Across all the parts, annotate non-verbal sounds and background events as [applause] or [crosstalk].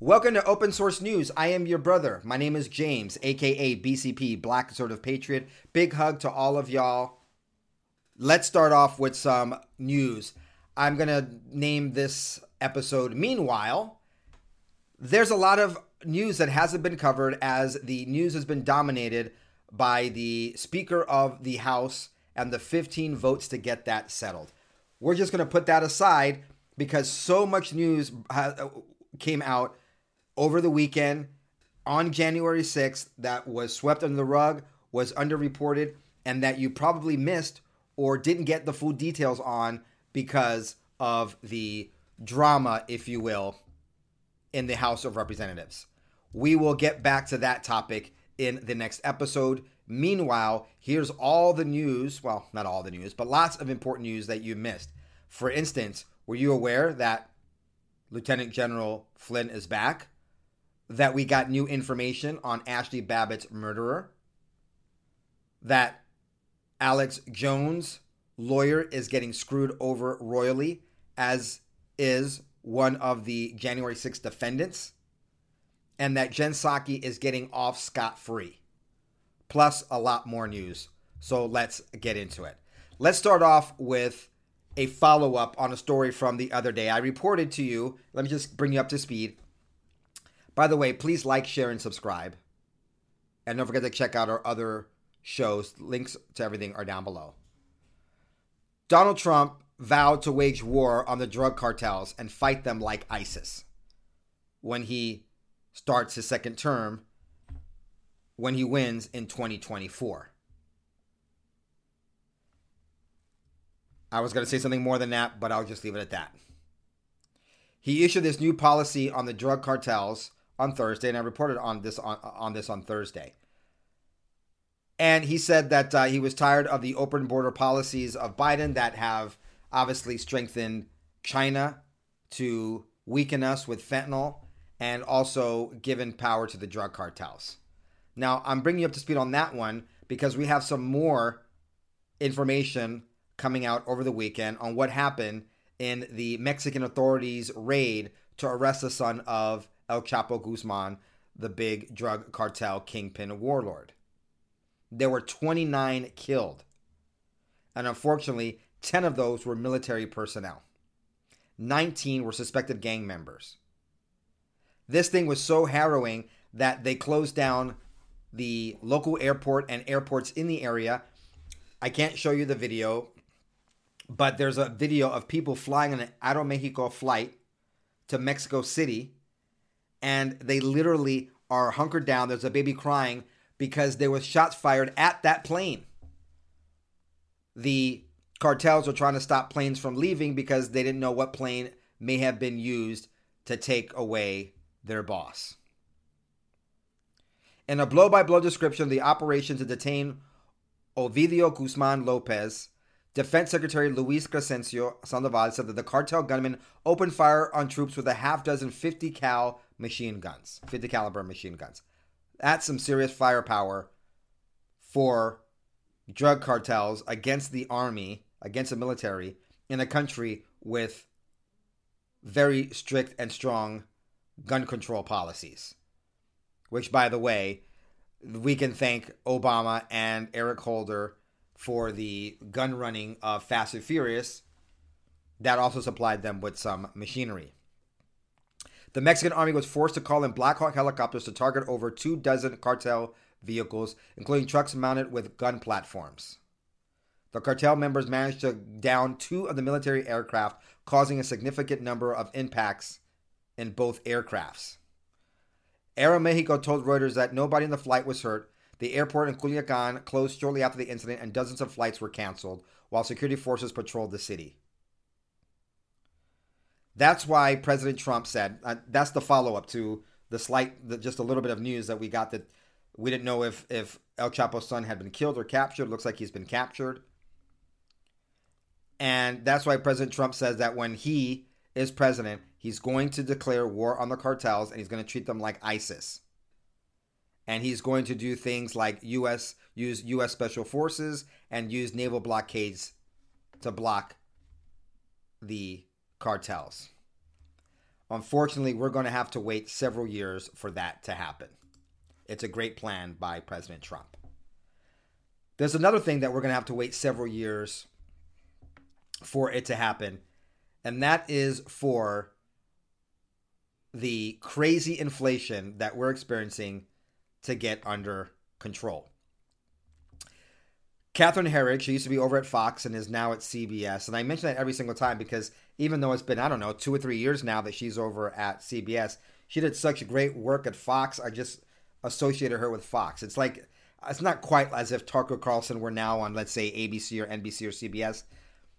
Welcome to Open Source News. I am your brother. My name is James, aka BCP, Black Sort of Patriot. Big hug to all of y'all. Let's start off with some news. I'm going to name this episode Meanwhile. There's a lot of news that hasn't been covered as the news has been dominated by the Speaker of the House and the 15 votes to get that settled. We're just going to put that aside because so much news uh, came out over the weekend on January 6th that was swept under the rug, was underreported, and that you probably missed or didn't get the full details on because of the drama, if you will, in the House of Representatives. We will get back to that topic in the next episode. Meanwhile, here's all the news well, not all the news, but lots of important news that you missed. For instance, were you aware that Lieutenant General Flynn is back? That we got new information on Ashli Babbitt's murderer, that Alex Jones' lawyer is getting screwed over royally, as is one of the January 6th defendants, and that Jen Psaki is getting off scot free. Plus, a lot more news. So let's get into it. Let's start off with a follow up on a story from the other day. I reported to you, let me just bring you up to speed. By the way, please like, share, and subscribe. And don't forget to check out our other shows. Links to everything are down below. Donald Trump vowed to wage war on the drug cartels and fight them like ISIS when he starts his second term when he wins in 2024. I was going to say something more than that, but I'll just leave it at that. He issued this new policy on the drug cartels on Thursday, and I reported on this on, on this on Thursday. And he said that uh, he was tired of the open border policies of Biden that have obviously strengthened China to weaken us with fentanyl and also given power to the drug cartels. Now, I'm bringing you up to speed on that one because we have some more information coming out over the weekend on what happened in the Mexican authorities' raid to arrest the son of El Chapo Guzman, the big drug cartel kingpin warlord. There were 29 killed, and unfortunately, 10 of those were military personnel. 19 were suspected gang members. This thing was so harrowing that they closed down the local airport and airports in the area. I can't show you the video, but there's a video of people flying on an Aeromexico flight to Mexico City and they literally are hunkered down. There's a baby crying because there was shots fired at that plane. The cartels are trying to stop planes from leaving because they didn't know what plane may have been used to take away their boss. In a blow by blow description of the operation to detain Ovidio Guzman Lopez, Defense Secretary Luis Crescencio Sandoval said that the cartel gunmen opened fire on troops with a half dozen 50 cal machine guns, 50 caliber machine guns. That's some serious firepower for drug cartels against the army, against the military in a country with very strict and strong gun control policies. Which, by the way, we can thank Obama and Eric Holder for the gun running of Fast and Furious. That also supplied them with some machinery. The Mexican army was forced to call in Black Hawk helicopters to target over two dozen cartel vehicles, including trucks mounted with gun platforms. The cartel members managed to down two of the military aircraft, causing a significant number of impacts in both aircrafts. Aeromexico told Reuters that nobody in the flight was hurt. The airport in Culiacan closed shortly after the incident, and dozens of flights were canceled while security forces patrolled the city. That's why President Trump said uh, that's the follow up to the slight, the, just a little bit of news that we got that we didn't know if if El Chapo's son had been killed or captured. Looks like he's been captured. And that's why President Trump says that when he is president, he's going to declare war on the cartels and he's going to treat them like ISIS. And he's going to do things like US use US special forces and use naval blockades to block the cartels. Unfortunately, we're going to have to wait several years for that to happen. It's a great plan by President Trump. There's another thing that we're going to have to wait several years for it to happen, and that is for the crazy inflation that we're experiencing to get under control. Catherine Herridge, she used to be over at Fox and is now at CBS. And I mention that every single time because even though it's been, I don't know, two or three years now that she's over at CBS, she did such great work at Fox. I just associated her with Fox. It's like, it's not quite as if Tucker Carlson were now on, let's say, ABC or NBC or CBS.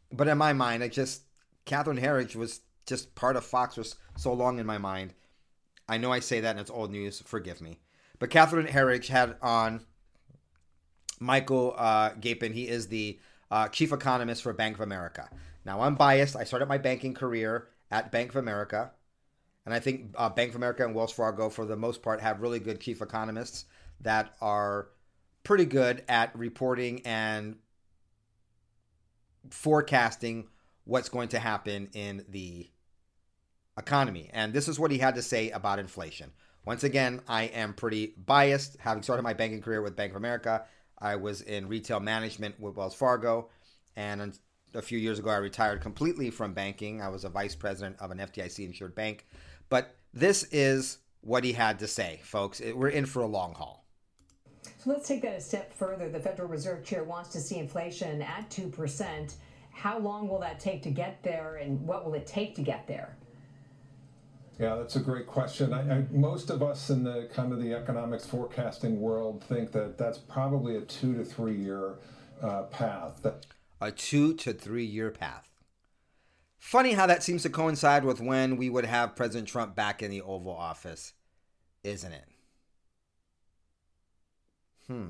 But in my mind, it just Catherine Herridge was just part of Fox for so long in my mind. I know I say that and it's old news. Forgive me. But Catherine Herridge had on Michael uh, Gapen. He is the uh, chief economist for Bank of America. Now, I'm biased. I started my banking career at Bank of America. And I think uh, Bank of America and Wells Fargo, for the most part, have really good chief economists that are pretty good at reporting and forecasting what's going to happen in the economy. And this is what he had to say about inflation. Once again, I am pretty biased. Having started my banking career with Bank of America, I was in retail management with Wells Fargo. And a few years ago, I retired completely from banking. I was a vice president of an FDIC insured bank. But this is what he had to say, folks. We're in for a long haul. So let's take that a step further. The Federal Reserve Chair wants to see inflation at 2%. How long will that take to get there, and what will it take to get there? Yeah, that's a great question. I, I, most of us in the kind of the economics forecasting world think that that's probably a two to three year uh, path. A two to three year path. Funny how that seems to coincide with when we would have President Trump back in the Oval Office, isn't it? Hmm.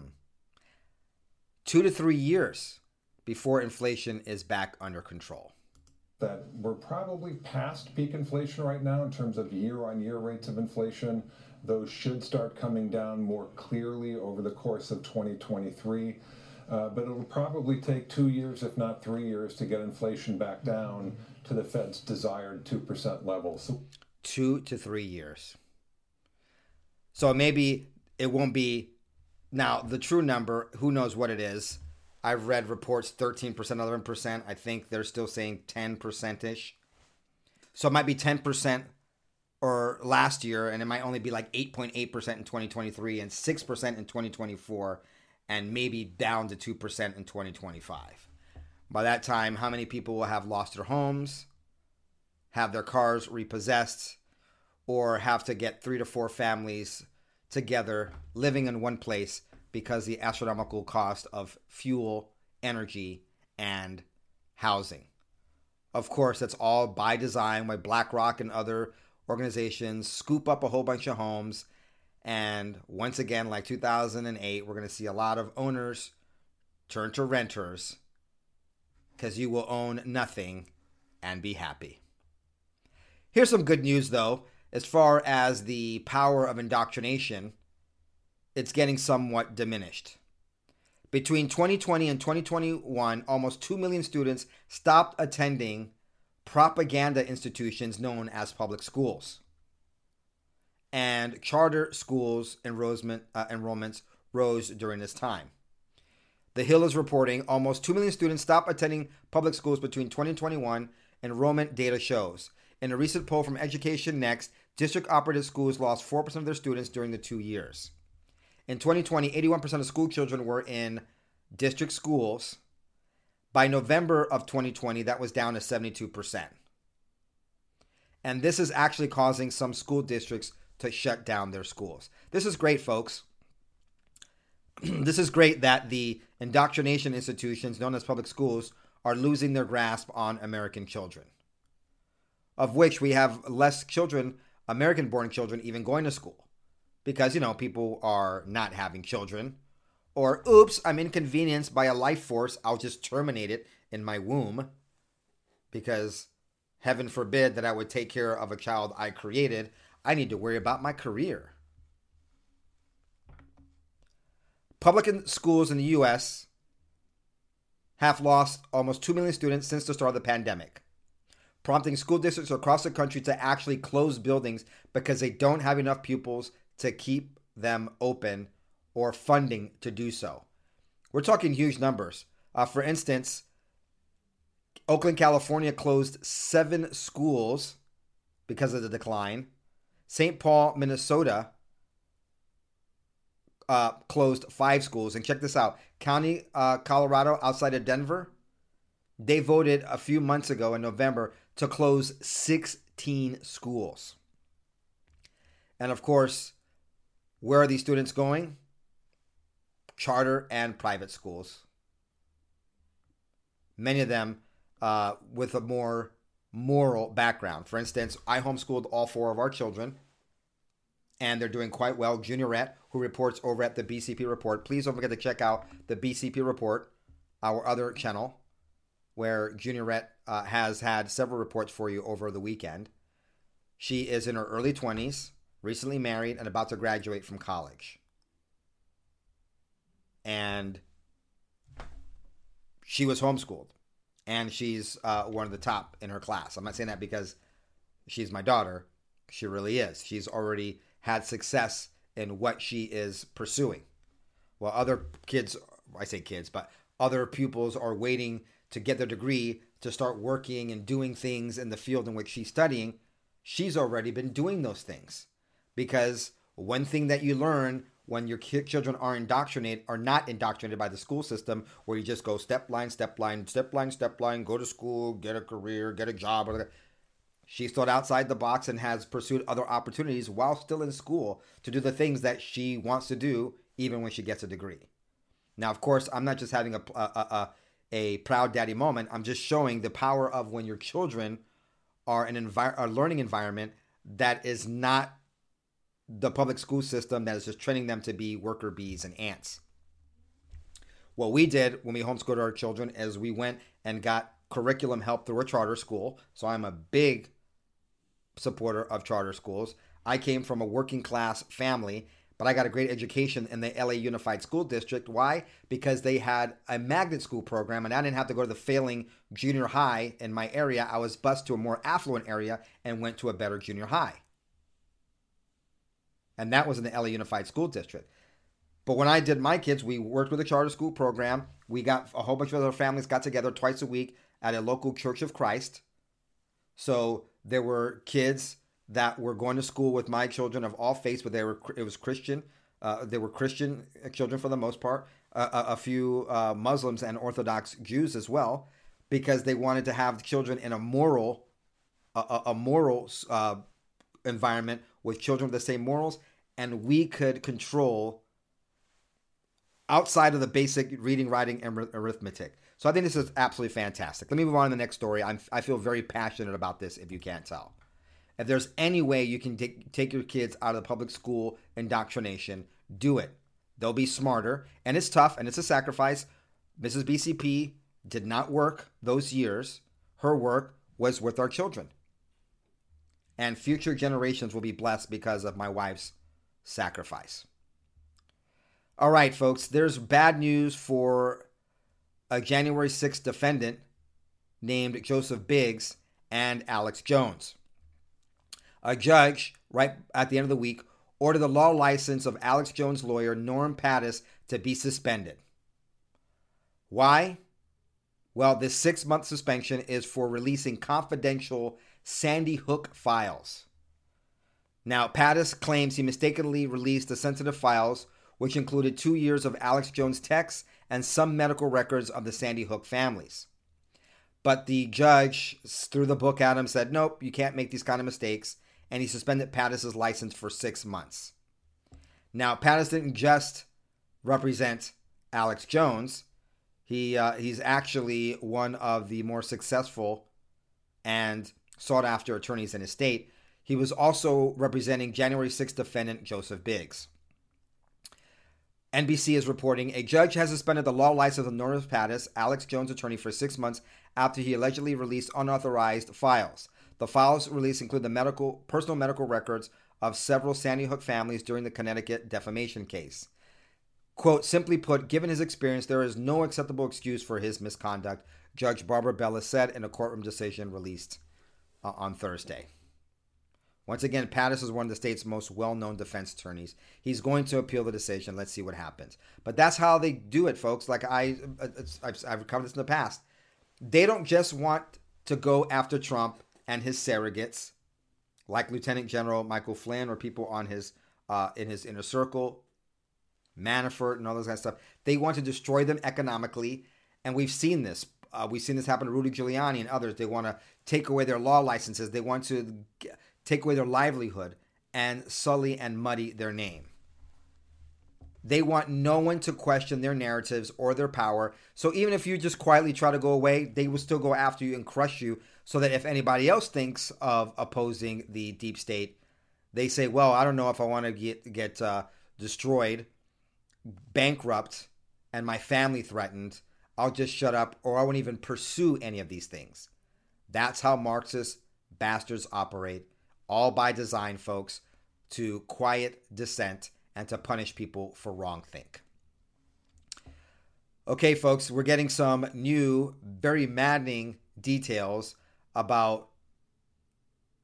Two to three years before inflation is back under control. That we're probably past peak inflation right now in terms of year on year rates of inflation. Those should start coming down more clearly over the course of 2023. Uh, but it'll probably take two years, if not three years, to get inflation back down to the Fed's desired 2% level. So, two to three years. So maybe it won't be now, the true number, who knows what it is? I've read reports 13%, 11%. I think they're still saying 10% ish. So it might be 10% or last year, and it might only be like 8.8% in 2023 and 6% in 2024, and maybe down to 2% in 2025. By that time, how many people will have lost their homes, have their cars repossessed, or have to get three to four families together living in one place because the astronomical cost of fuel, energy, and housing. Of course, that's all by design why BlackRock and other organizations scoop up a whole bunch of homes. And once again, like 2008, we're going to see a lot of owners turn to renters because you will own nothing and be happy. Here's some good news, though as far as the power of indoctrination, it's getting somewhat diminished. Between 2020 and 2021, almost 2 million students stopped attending propaganda institutions known as public schools. And charter schools enrollment, uh, enrollments rose during this time. The Hill is reporting almost 2 million students stopped attending public schools between 2021. Enrollment data shows. In a recent poll from Education Next, district operated schools lost 4% of their students during the two years. In 2020, 81% of school children were in district schools. By November of 2020, that was down to 72%. And this is actually causing some school districts to shut down their schools. This is great, folks. [clears throat] this is great that the indoctrination institutions known as public schools are losing their grasp on American children of which we have less children American born children even going to school because, you know, people are not having children. Or, oops, I'm inconvenienced by a life force. I'll just terminate it in my womb because heaven forbid that I would take care of a child I created. I need to worry about my career. Public schools in the U.S. have lost almost 2 million students since the start of the pandemic, prompting school districts across the country to actually close buildings because they don't have enough pupils to keep them open or funding to do so. We're talking huge numbers. Uh, for instance, Oakland, California closed seven schools because of the decline. St. Paul, Minnesota uh, closed five schools. And check this out County, uh, Colorado, outside of Denver, they voted a few months ago in November to close 16 schools. And of course, where are these students going? Charter and private schools. Many of them uh, with a more moral background. For instance, I homeschooled all four of our children and they're doing quite well. Juniorette, who reports over at the BCP Report. Please don't forget to check out the BCP Report, our other channel, where Juniorette uh, has had several reports for you over the weekend. She is in her early 20s, recently married, and about to graduate from college. And she was homeschooled, and she's uh, one of the top in her class. I'm not saying that because she's my daughter. She really is. She's already had success in what she is pursuing. While other kids, I say kids, but other pupils are waiting to get their degree to start working and doing things in the field in which she's studying, she's already been doing those things. Because one thing that you learn when your children are indoctrinated are not indoctrinated by the school system where you just go step line step line step line step line go to school get a career get a job She's thought outside the box and has pursued other opportunities while still in school to do the things that she wants to do, even when she gets a degree. Now, of course, I'm not just having a, a, a, a proud daddy moment. I'm just showing the power of when your children are an envir- a learning environment that is not the public school system that is just training them to be worker bees and ants. What we did when we homeschooled our children is we went and got curriculum help through a charter school. So I'm a big supporter of charter schools. I came from a working class family, but I got a great education in the LA Unified School District. Why? Because they had a magnet school program, and I didn't have to go to the failing junior high in my area. I was bused to a more affluent area and went to a better junior high. And that was in the LA Unified School District. But when I did my kids, we worked with a charter school program. We got a whole bunch of other families got together twice a week at a local Church of Christ. So there were kids that were going to school with my children of all faiths, but they were it was Christian. Uh, they were Christian children for the most part. Uh, a, a, few uh, Muslims and Orthodox Jews as well, because they wanted to have children in a moral, a, a moral uh, environment with children with the same morals, and we could control outside of the basic reading, writing, and arithmetic. So I think this is absolutely fantastic. Let me move on to the next story. I'm, I feel very passionate about this, if you can't tell. If there's any way you can take, take your kids out of the public school indoctrination, do it. They'll be smarter. And it's tough and it's a sacrifice. Mrs. BCP did not work those years. Her work was with our children. And future generations will be blessed because of my wife's sacrifice. All right, folks, there's bad news for a January 6th defendant named Joseph Biggs and Alex Jones. A judge, right at the end of the week, ordered the law license of Alex Jones' lawyer, Norm Pattis, to be suspended. Why? Well, this six month suspension is for releasing confidential Sandy Hook files. Now, Pattis claims he mistakenly released the sensitive files, which included two years of Alex Jones' texts and some medical records of the Sandy Hook families. But the judge threw the book at him, said, Nope, you can't make these kind of mistakes, and he suspended Pattis's license for six months. Now, Pattis didn't just represent Alex Jones. He uh, he's actually one of the more successful and sought after attorneys in his state. He was also representing January 6th defendant Joseph Biggs. NBC is reporting a judge has suspended the law license of Norris Pattis, Alex Jones' attorney, for six months after he allegedly released unauthorized files. The files released include the medical, personal medical records of several Sandy Hook families during the Connecticut defamation case. Quote, simply put, given his experience, there is no acceptable excuse for his misconduct, Judge Barbara Bellis said in a courtroom decision released uh, on Thursday. Once again, Pattis is one of the state's most well known defense attorneys. He's going to appeal the decision. Let's see what happens. But that's how they do it, folks. Like I, I've, covered this in the past. They don't just want to go after Trump and his surrogates, like Lieutenant General Michael Flynn or people on his uh, in his inner circle, Manafort and all those kind of stuff. They want to destroy them economically, and we've seen this. Uh, we've seen this happen to Rudy Giuliani and others. They want to take away their law licenses. They want to take away their livelihood, and sully and muddy their name. They want no one to question their narratives or their power. So even if you just quietly try to go away, they will still go after you and crush you. So that if anybody else thinks of opposing the deep state, they say, "Well, I don't know if I want to get get uh, destroyed, bankrupt, and my family threatened. I'll just shut up, or I won't even pursue any of these things." That's how Marxist bastards operate all by design, folks, to quiet dissent and to punish people for wrong think. Okay, folks, we're getting some new, very maddening details about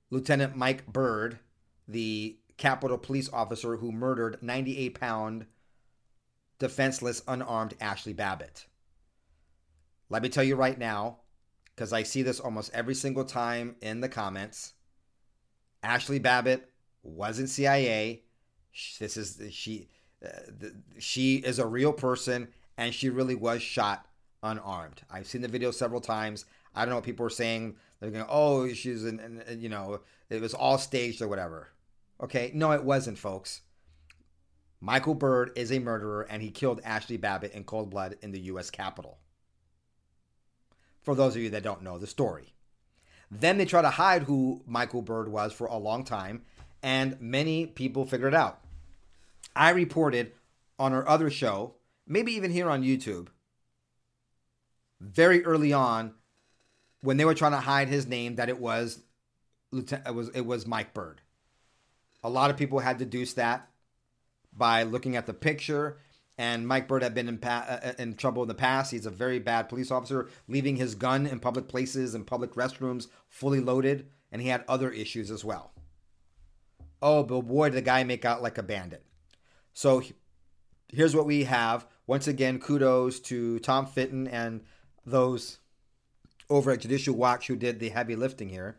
Lieutenant Mike Byrd, the Capitol police officer who murdered 98 pound defenseless, unarmed Ashli Babbitt. Let me tell you right now, because I see this almost every single time in the comments Ashli Babbitt wasn't CIA. This is she. Uh, the, she is a real person, and she really was shot unarmed. I've seen the video several times. I don't know what people are saying. They're going, "Oh, she's in, in, you know, it was all staged or whatever." Okay, no, it wasn't, folks. Michael Byrd is a murderer, and he killed Ashli Babbitt in cold blood in the U.S. Capitol. For those of you that don't know the story. Then they try to hide who Michael Byrd was for a long time, and many people figured it out. I reported on our other show, maybe even here on YouTube, very early on when they were trying to hide his name that it was it was it was Mike Byrd. A lot of people had deduced that by looking at the picture and Mike Byrd had been in, pa- uh, uh, in, trouble in the past. He's a very bad police officer, leaving his gun in public places and public restrooms fully loaded, and he had other issues as well. Oh, but boy, did the guy make out like a bandit. So here's what we have. Once again, kudos to Tom Fitton and those over at Judicial Watch who did the heavy lifting here.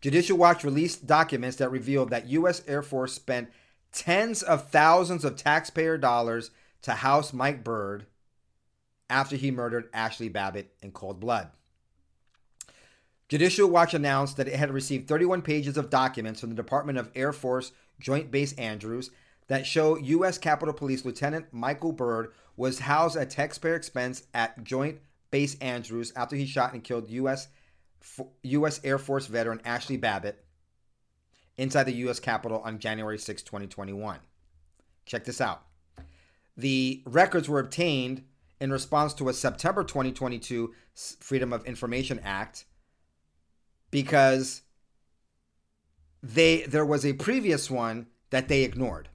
Judicial Watch released documents that revealed that U.S. Air Force spent tens of thousands of taxpayer dollars to house Mike Byrd after he murdered Ashli Babbitt in cold blood. Judicial Watch announced that it had received 31 pages of documents from the Department of Air Force Joint Base Andrews that show U.S. Capitol Police Lieutenant Michael Byrd was housed at taxpayer expense at Joint Base Andrews after he shot and killed U.S. U.S. Air Force veteran Ashli Babbitt inside the U.S. Capitol on January 6, 2021. Check this out. The records were obtained in response to a September 2022 Freedom of Information Act because they there was a previous one that they ignored.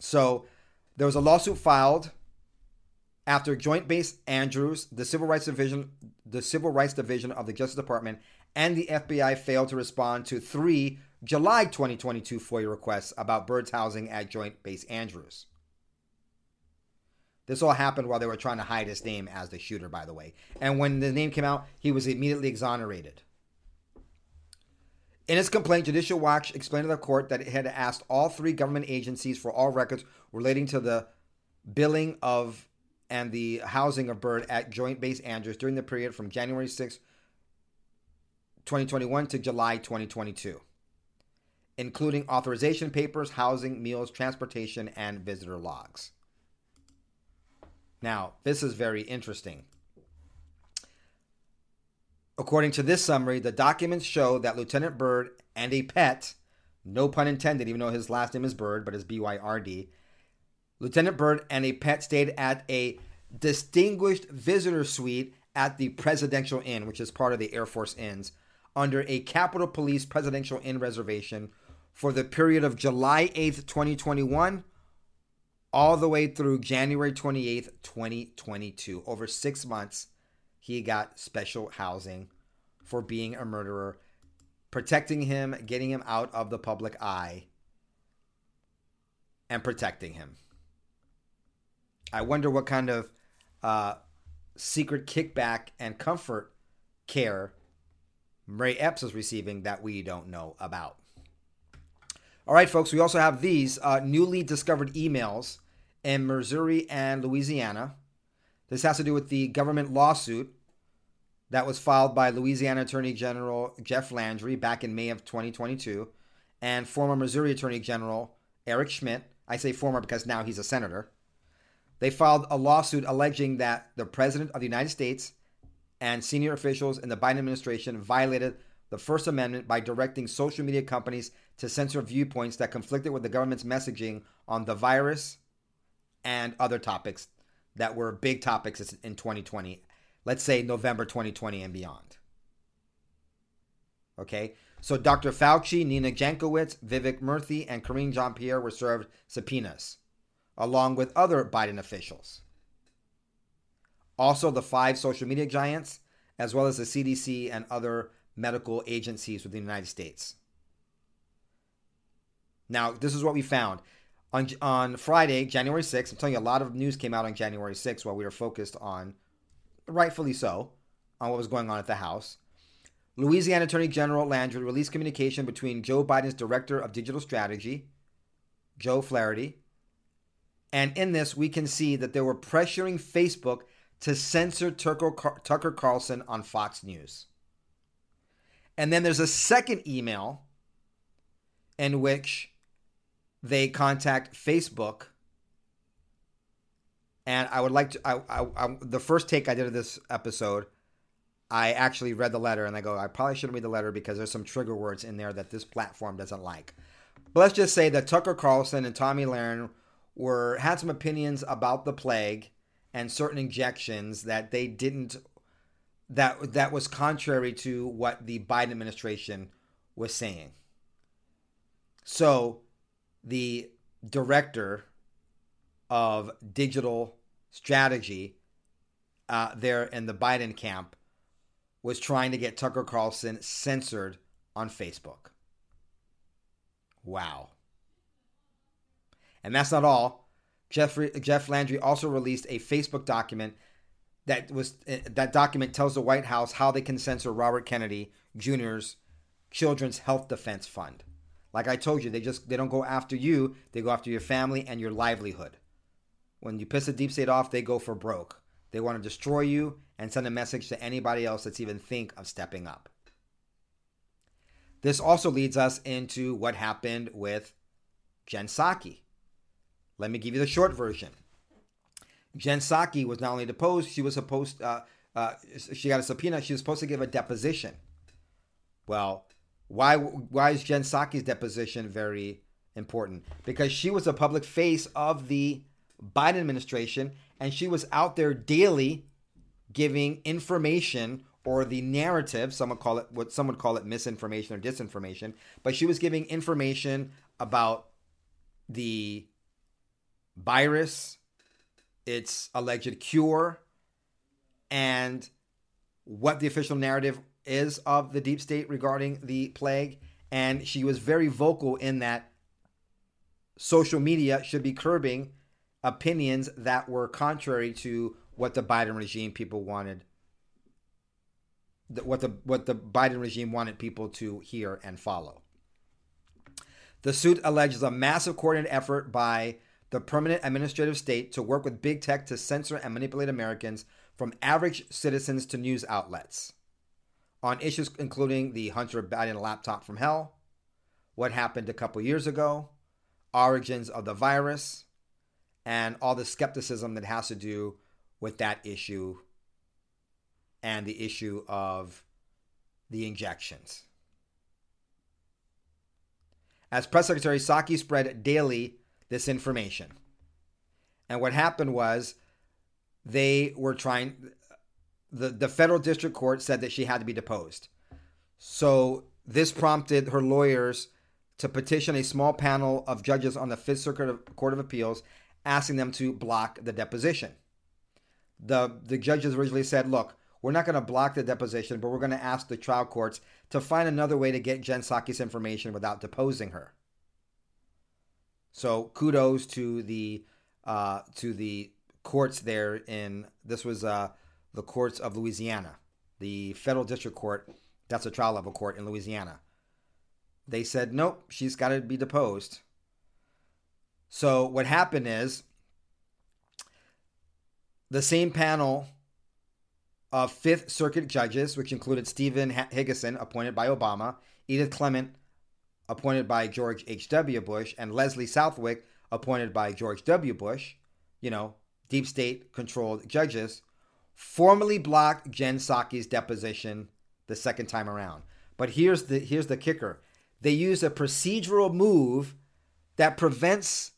So there was a lawsuit filed after Joint Base Andrews, the Civil Rights Division, the Civil Rights Division of the Justice Department, and the FBI failed to respond to three July 2022 FOIA requests about Byrd's housing at Joint Base Andrews. This all happened while they were trying to hide his name as the shooter, by the way. And when the name came out, he was immediately exonerated. In its complaint, Judicial Watch explained to the court that it had asked all three government agencies for all records relating to the billing of and the housing of Byrd at Joint Base Andrews during the period from January 6, 2021 to July 2022, including authorization papers, housing, meals, transportation, and visitor logs. Now, this is very interesting. According to this summary, the documents show that Lieutenant Byrd and a pet no pun intended, even though his last name is Byrd, but it's B Y R D. Lieutenant Byrd and a pet stayed at a distinguished visitor suite at the Presidential Inn, which is part of the Air Force Inns, under a Capitol Police Presidential Inn reservation for the period of July 8th, 2021, all the way through January 28th, 2022. Over six months, he got special housing for being a murderer, protecting him, getting him out of the public eye, and protecting him. I wonder what kind of uh, secret kickback and comfort care Ray Epps is receiving that we don't know about. All right, folks, we also have these uh, newly discovered emails in Missouri and Louisiana. This has to do with the government lawsuit that was filed by Louisiana Attorney General Jeff Landry back in May of 2022 and former Missouri Attorney General Eric Schmitt. I say former because now he's a senator. They filed a lawsuit alleging that the President of the United States and senior officials in the Biden administration violated the First Amendment by directing social media companies to censor viewpoints that conflicted with the government's messaging on the virus and other topics that were big topics in 2020. Let's say November 2020 and beyond. Okay, so Dr. Fauci, Nina Jankowicz, Vivek Murthy, and Karine Jean Pierre were served subpoenas along with other Biden officials. Also, the five social media giants, as well as the CDC and other medical agencies within the United States. Now, this is what we found. On, on Friday, January 6th, I'm telling you, a lot of news came out on January 6th while we were focused on, rightfully so, on what was going on at the House. Louisiana Attorney General Landry released communication between Joe Biden's Director of Digital Strategy, Joe Flaherty, and in this, we can see that they were pressuring Facebook to censor Tucker Carlson on Fox News. And then there's a second email in which they contact Facebook. And I would like to, I, I, I, the first take I did of this episode, I actually read the letter and I go, I probably shouldn't read the letter because there's some trigger words in there that this platform doesn't like. But let's just say that Tucker Carlson and Tomi Lahren were had some opinions about the plague and certain injections that they didn't that that was contrary to what the Biden administration was saying. So the director of digital strategy uh, there in the Biden camp was trying to get Tucker Carlson censored on Facebook. Wow. And that's not all. Jeffrey, Jeff Landry also released a Facebook document that was eh, that document tells the White House how they can censor Robert Kennedy Jr.'s Children's Health Defense Fund. Like I told you, they just they don't go after you; they go after your family and your livelihood. When you piss the deep state off, they go for broke. They want to destroy you and send a message to anybody else that's even think of stepping up. This also leads us into what happened with Jen Psaki. Let me give you the short version. Jen Psaki was not only deposed, she was supposed uh, uh, she got a subpoena. She was supposed to give a deposition. Well, why why is Jen Psaki's deposition very important? Because she was a public face of the Biden administration, and she was out there daily giving information or the narrative. Some would call it what some would call it misinformation or disinformation, but she was giving information about the virus, its alleged cure, and what the official narrative is of the deep state regarding the plague. And she was very vocal in that social media should be curbing opinions that were contrary to what the Biden regime people wanted what the what the Biden regime wanted people to hear and follow. The suit alleges a massive coordinated effort by the permanent administrative state to work with big tech to censor and manipulate Americans from average citizens to news outlets on issues including the Hunter Biden laptop from hell, what happened a couple years ago, origins of the virus, and all the skepticism that has to do with that issue and the issue of the injections. as press secretary Psaki spread daily this information. And what happened was they were trying the, the federal district court said that she had to be deposed. So this prompted her lawyers to petition a small panel of judges on the Fifth Circuit Court of Appeals, asking them to block the deposition. The the judges originally said, "Look, we're not going to block the deposition, but we're going to ask the trial courts to find another way to get Jen Psaki's information without deposing her." So kudos to the uh, to the courts there in this was uh, the courts of Louisiana, the federal district court. That's a trial level court in Louisiana. They said nope, she's got to be deposed. So what happened is the same panel of Fifth Circuit judges, which included Stephen Higginson, appointed by Obama, Edith Clement, appointed by George H.W. Bush, and Leslie Southwick, appointed by George W. Bush, you know, deep state controlled judges, formally blocked Jen Psaki's deposition the second time around. But here's the here's the kicker. They use a procedural move that prevents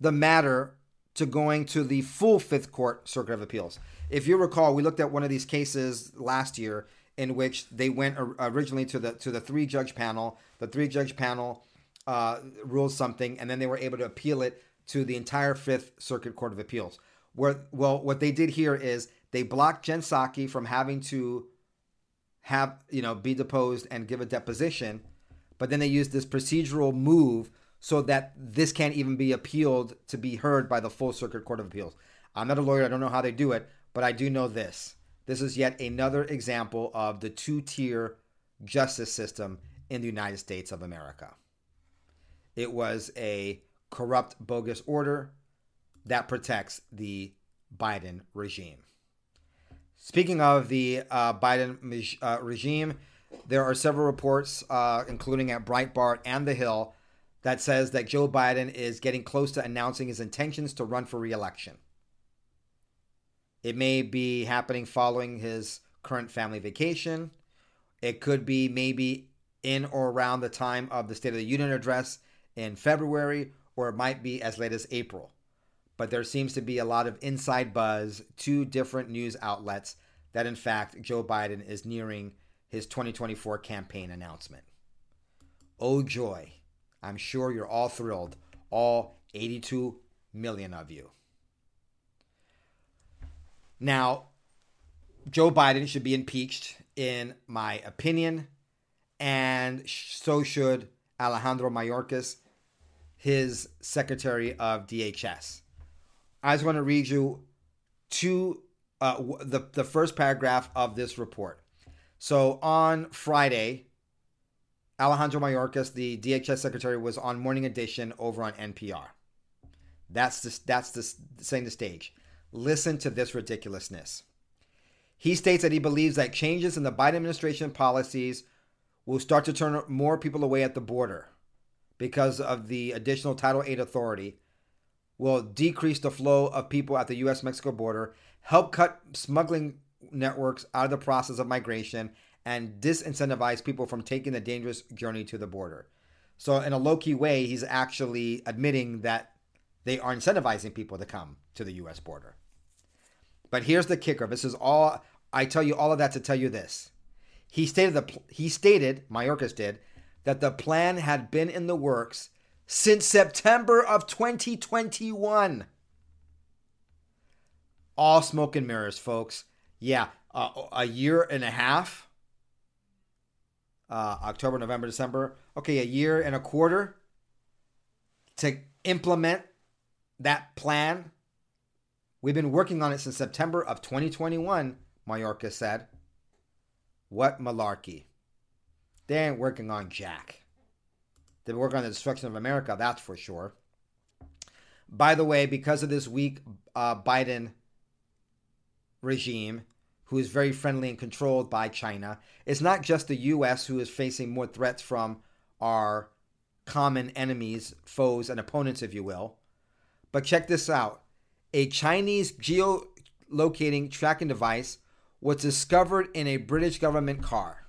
the matter to going to the full Fifth Court Circuit of Appeals. If you recall, we looked at one of these cases last year in which they went originally to the to the three judge panel. The three judge panel uh, ruled something, and then they were able to appeal it to the entire Fifth Circuit Court of Appeals. Where well, what they did here is they blocked Jen Psaki from having to have you know be deposed and give a deposition, but then they used this procedural move so that this can't even be appealed to be heard by the full circuit court of appeals. I'm not a lawyer, I don't know how they do it, but I do know this. This is yet another example of the two tier justice system in the United States of America. It was a corrupt, bogus order that protects the Biden regime. Speaking of the uh, Biden uh, regime, there are several reports, uh, including at Breitbart and The Hill, that says that Joe Biden is getting close to announcing his intentions to run for reelection. It may be happening following his current family vacation. It could be maybe in or around the time of the State of the Union address in February, or it might be as late as April. But there seems to be a lot of inside buzz, two different news outlets, that in fact Joe Biden is nearing his 2024 campaign announcement. Oh joy. I'm sure you're all thrilled, all 82 million of you. Now, Joe Biden should be impeached, in my opinion, and so should Alejandro Mayorkas, his Secretary of DHS. I just want to read you two, uh, the, the first paragraph of this report. So on Friday, Alejandro Mayorkas, the DHS secretary, was on Morning Edition over on NPR. That's the, that's the setting the stage. Listen to this ridiculousness. He states that he believes that changes in the Biden administration policies will start to turn more people away at the border because of the additional Title VIII authority, will decrease the flow of people at the U.S. Mexico border, help cut smuggling networks out of the process of migration, and disincentivize people from taking the dangerous journey to the border. So, in a low key way, he's actually admitting that they are incentivizing people to come to the U.S. border. But here's the kicker. This is all I tell you all of that to tell you this. He stated the he stated Mayorkas did that the plan had been in the works since September of 2021. All smoke and mirrors, folks. Yeah, uh, a year and a half uh, October, November, December. Okay, a year and a quarter to implement that plan. We've been working on it since September of 2021, Mayorkas said. What malarkey. They ain't working on Jack. They've been working on the destruction of America, that's for sure. By the way, because of this weak uh, Biden regime, who is very friendly and controlled by China. It's not just the U.S. who is facing more threats from our common enemies, foes, and opponents, if you will. But check this out a Chinese geolocating tracking device was discovered in a British government car.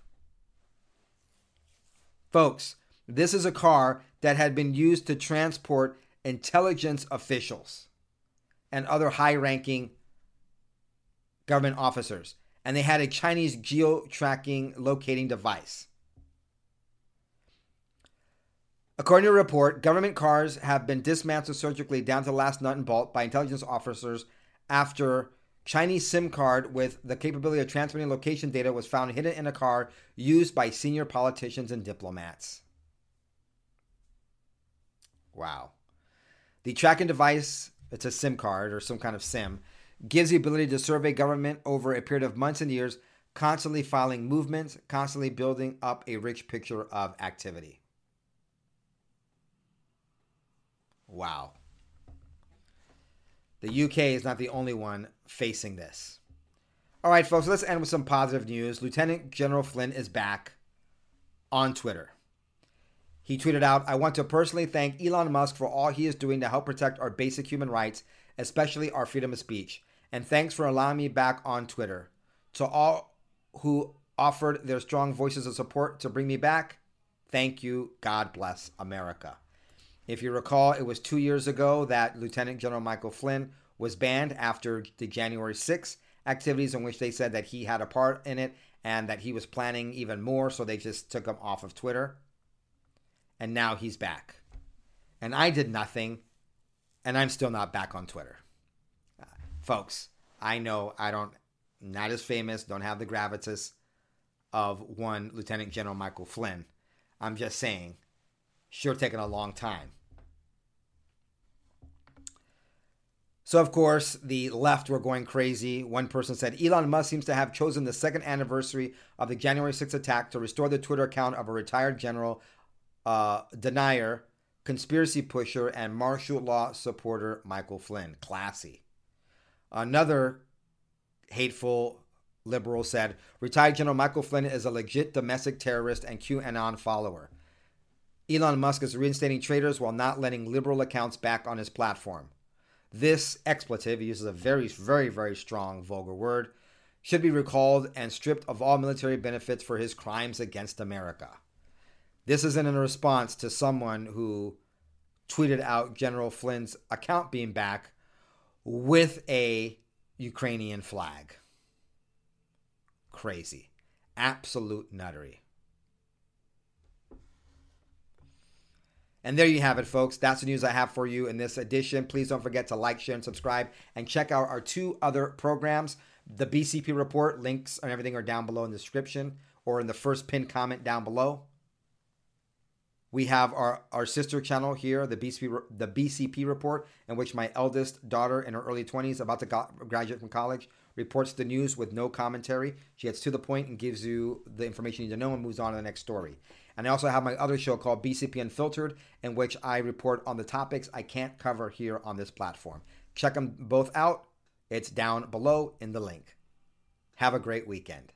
Folks, this is a car that had been used to transport intelligence officials and other high ranking government officers. And they had a Chinese geo tracking locating device. According to a report, government cars have been dismantled surgically down to the last nut and bolt by intelligence officers after Chinese SIM card with the capability of transmitting location data was found hidden in a car used by senior politicians and diplomats. Wow. The tracking device, it's a SIM card or some kind of SIM, gives the ability to survey government over a period of months and years, constantly filing movements, constantly building up a rich picture of activity. Wow. The UK is not the only one facing this. All right, folks, let's end with some positive news. Lieutenant General Flynn is back on Twitter. He tweeted out, I want to personally thank Elon Musk for all he is doing to help protect our basic human rights, especially our freedom of speech. And thanks for allowing me back on Twitter. To all who offered their strong voices of support to bring me back, thank you. God bless America. If you recall, it was two years ago that Lieutenant General Michael Flynn was banned after the January 6th activities, in which they said that he had a part in it and that he was planning even more, so they just took him off of Twitter. And now he's back. And I did nothing, and I'm still not back on Twitter. Uh, folks, I know I don't, not as famous, don't have the gravitas of one Lieutenant General Michael Flynn. I'm just saying, sure taking a long time. So, of course, the left were going crazy. One person said Elon Musk seems to have chosen the second anniversary of the January 6th attack to restore the Twitter account of a retired general, uh, denier, conspiracy pusher, and martial law supporter Michael Flynn. Classy. Another hateful liberal said retired General Michael Flynn is a legit domestic terrorist and QAnon follower. Elon Musk is reinstating traitors while not letting liberal accounts back on his platform. This expletive, he uses a very, very, very strong vulgar word, should be recalled and stripped of all military benefits for his crimes against America. This isn't in response to someone who tweeted out General Flynn's account being back with a Ukrainian flag. Crazy. Absolute nuttery. And there you have it, folks. That's the news I have for you in this edition. Please don't forget to like, share, and subscribe. And check out our two other programs. The BCP report, links and everything are down below in the description or in the first pinned comment down below. We have our, our sister channel here, the BCP, the BCP report, in which my eldest daughter in her early 20s, about to graduate from college, reports the news with no commentary. She gets to the point and gives you the information you need to know and moves on to the next story. And I also have my other show called BCP Unfiltered, in which I report on the topics I can't cover here on this platform. Check them both out. It's down below in the link. Have a great weekend.